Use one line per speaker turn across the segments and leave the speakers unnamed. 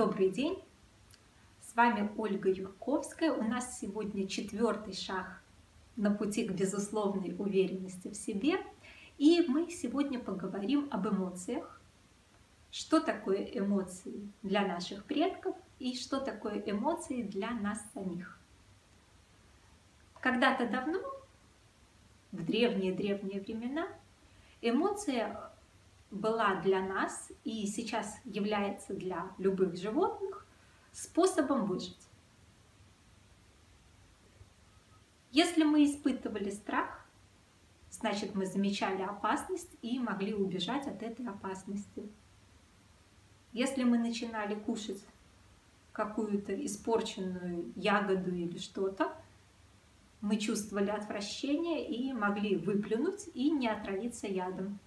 Добрый день! С вами Ольга Юрковская. У нас сегодня четвертый шаг на пути к безусловной уверенности в себе. И мы сегодня поговорим об эмоциях. Что такое эмоции для наших предков и что такое эмоции для нас самих. Когда-то давно, в древние-древние времена, эмоция была для нас и сейчас является для любых животных способом выжить. Если мы испытывали страх, значит мы замечали опасность и могли убежать от этой опасности. Если мы начинали кушать какую-то испорченную ягоду или что-то, мы чувствовали отвращение и могли выплюнуть и не отравиться ядом.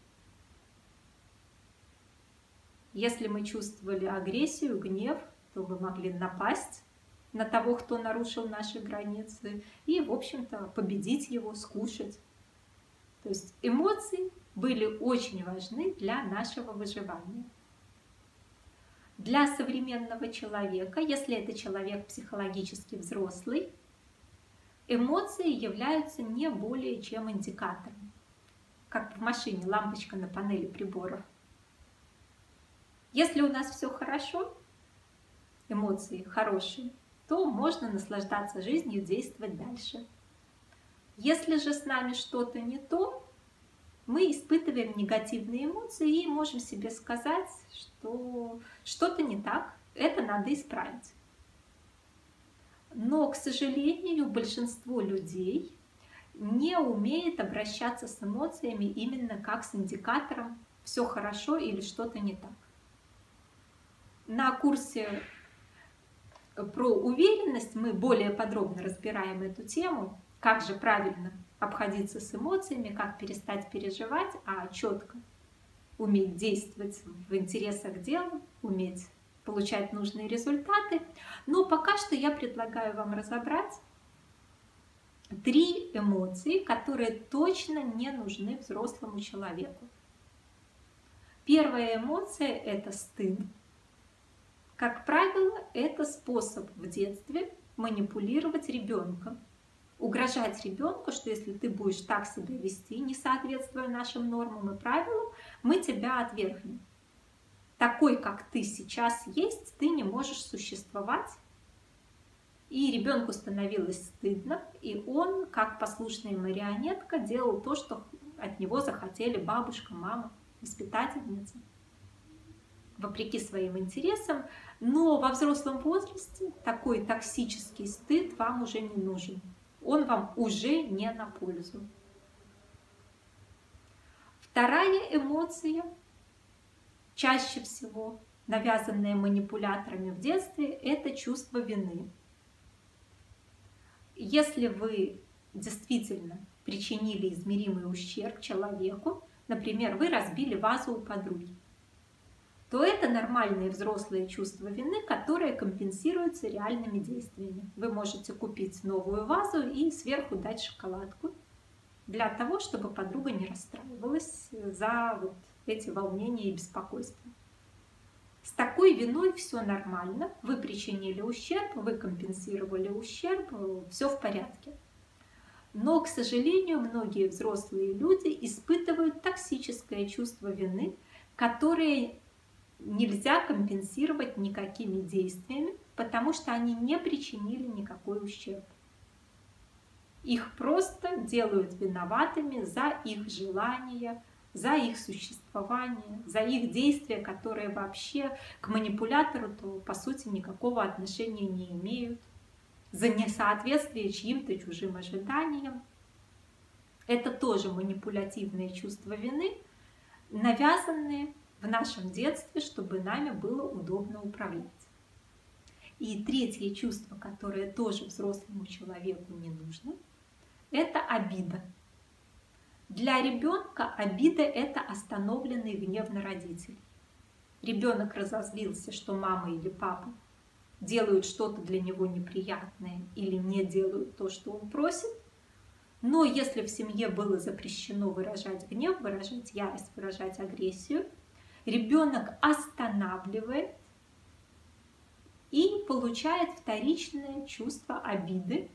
Если мы чувствовали агрессию, гнев, то мы могли напасть на того, кто нарушил наши границы, и, в общем-то, победить его, скушать. То есть эмоции были очень важны для нашего выживания. Для современного человека, если это человек психологически взрослый, эмоции являются не более чем индикатором, как в машине лампочка на панели приборов. Если у нас все хорошо, эмоции хорошие, то можно наслаждаться жизнью, действовать дальше. Если же с нами что-то не то, мы испытываем негативные эмоции и можем себе сказать, что что-то не так, это надо исправить. Но, к сожалению, большинство людей не умеет обращаться с эмоциями именно как с индикатором «все хорошо» или «что-то не так» на курсе про уверенность мы более подробно разбираем эту тему, как же правильно обходиться с эмоциями, как перестать переживать, а четко уметь действовать в интересах дела, уметь получать нужные результаты. Но пока что я предлагаю вам разобрать три эмоции, которые точно не нужны взрослому человеку. Первая эмоция – это стыд. Как правило, это способ в детстве манипулировать ребенком, угрожать ребенку, что если ты будешь так себя вести, не соответствуя нашим нормам и правилам, мы тебя отвергнем. Такой, как ты сейчас есть, ты не можешь существовать. И ребенку становилось стыдно, и он, как послушная марионетка, делал то, что от него захотели бабушка, мама, воспитательница вопреки своим интересам, но во взрослом возрасте такой токсический стыд вам уже не нужен. Он вам уже не на пользу. Вторая эмоция, чаще всего навязанная манипуляторами в детстве, это чувство вины. Если вы действительно причинили измеримый ущерб человеку, например, вы разбили вазу у подруги, то это нормальные взрослые чувства вины, которые компенсируются реальными действиями. Вы можете купить новую вазу и сверху дать шоколадку для того, чтобы подруга не расстраивалась за вот эти волнения и беспокойство. С такой виной все нормально, вы причинили ущерб, вы компенсировали ущерб, все в порядке. Но, к сожалению, многие взрослые люди испытывают токсическое чувство вины, которое нельзя компенсировать никакими действиями, потому что они не причинили никакой ущерб. Их просто делают виноватыми за их желания, за их существование, за их действия, которые вообще к манипулятору то по сути никакого отношения не имеют, за несоответствие чьим-то чужим ожиданиям. Это тоже манипулятивные чувства вины, навязанные в нашем детстве, чтобы нами было удобно управлять. И третье чувство, которое тоже взрослому человеку не нужно, это обида. Для ребенка обида – это остановленный гнев на родителей. Ребенок разозлился, что мама или папа делают что-то для него неприятное или не делают то, что он просит. Но если в семье было запрещено выражать гнев, выражать ярость, выражать агрессию – ребенок останавливает и получает вторичное чувство обиды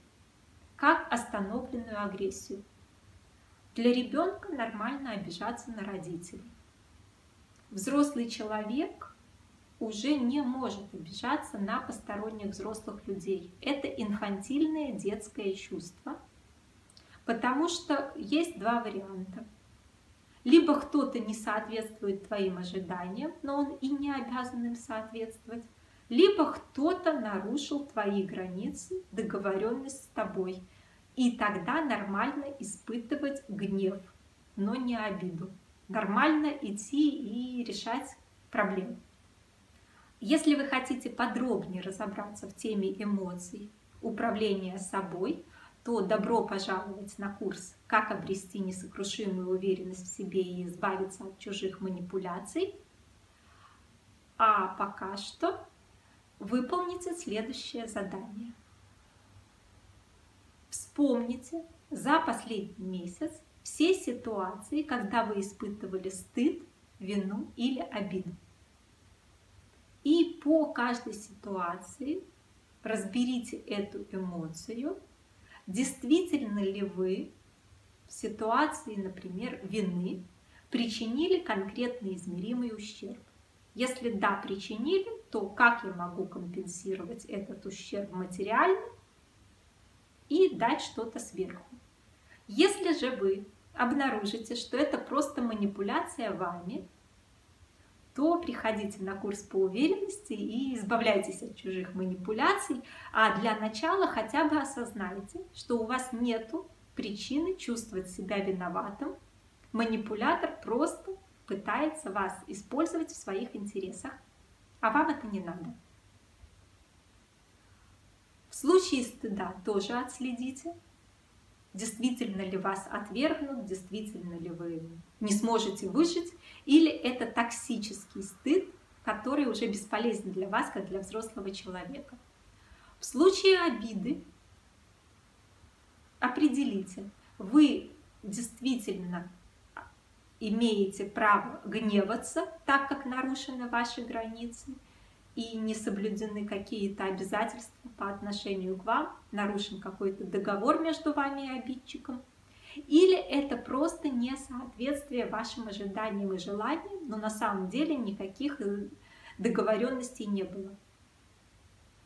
как остановленную агрессию. Для ребенка нормально обижаться на родителей. Взрослый человек уже не может обижаться на посторонних взрослых людей. Это инфантильное детское чувство, потому что есть два варианта. Либо кто-то не соответствует твоим ожиданиям, но он и не обязан им соответствовать, либо кто-то нарушил твои границы, договоренность с тобой. И тогда нормально испытывать гнев, но не обиду. Нормально идти и решать проблемы. Если вы хотите подробнее разобраться в теме эмоций, управления собой, то добро пожаловать на курс «Как обрести несокрушимую уверенность в себе и избавиться от чужих манипуляций». А пока что выполните следующее задание. Вспомните за последний месяц все ситуации, когда вы испытывали стыд, вину или обиду. И по каждой ситуации разберите эту эмоцию, действительно ли вы в ситуации, например, вины причинили конкретный измеримый ущерб. Если да, причинили, то как я могу компенсировать этот ущерб материально и дать что-то сверху. Если же вы обнаружите, что это просто манипуляция вами, то приходите на курс по уверенности и избавляйтесь от чужих манипуляций, а для начала хотя бы осознайте, что у вас нет причины чувствовать себя виноватым. Манипулятор просто пытается вас использовать в своих интересах, а вам это не надо. В случае стыда тоже отследите, действительно ли вас отвергнут, действительно ли вы не сможете выжить, или это токсический стыд, который уже бесполезен для вас, как для взрослого человека. В случае обиды определите, вы действительно имеете право гневаться, так как нарушены ваши границы и не соблюдены какие-то обязательства по отношению к вам, нарушен какой-то договор между вами и обидчиком, или это просто несоответствие вашим ожиданиям и желаниям, но на самом деле никаких э, договоренностей не было.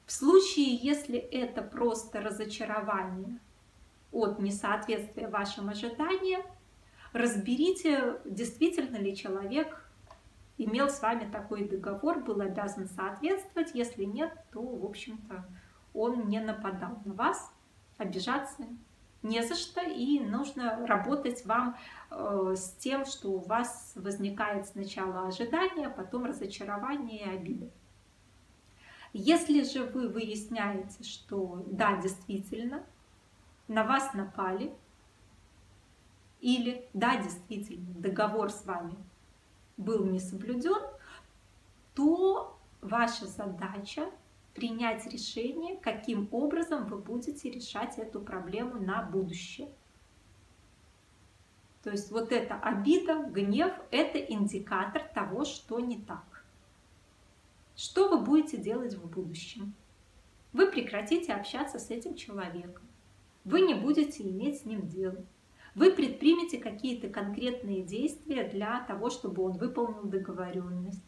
В случае, если это просто разочарование от несоответствия вашим ожиданиям, разберите, действительно ли человек имел с вами такой договор, был обязан соответствовать. Если нет, то, в общем-то, он не нападал на вас. Обижаться не за что, и нужно работать вам э, с тем, что у вас возникает сначала ожидание, а потом разочарование и обида. Если же вы выясняете, что да, действительно, на вас напали, или да, действительно, договор с вами был не соблюден, то ваша задача принять решение, каким образом вы будете решать эту проблему на будущее. То есть вот эта обида, гнев – это индикатор того, что не так. Что вы будете делать в будущем? Вы прекратите общаться с этим человеком. Вы не будете иметь с ним дело вы предпримете какие-то конкретные действия для того, чтобы он выполнил договоренность.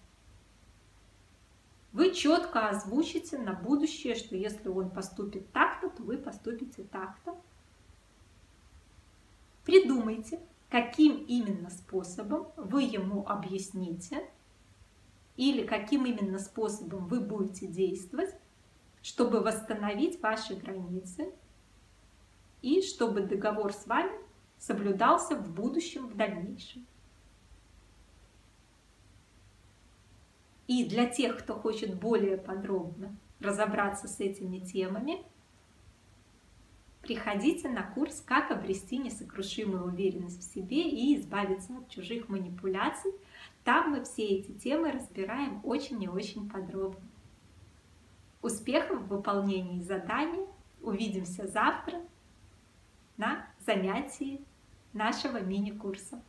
Вы четко озвучите на будущее, что если он поступит так-то, то вы поступите так-то. Придумайте, каким именно способом вы ему объясните или каким именно способом вы будете действовать, чтобы восстановить ваши границы и чтобы договор с вами соблюдался в будущем, в дальнейшем. И для тех, кто хочет более подробно разобраться с этими темами, приходите на курс «Как обрести несокрушимую уверенность в себе и избавиться от чужих манипуляций». Там мы все эти темы разбираем очень и очень подробно. Успехов в выполнении задания. Увидимся завтра на занятии нашего мини-курса.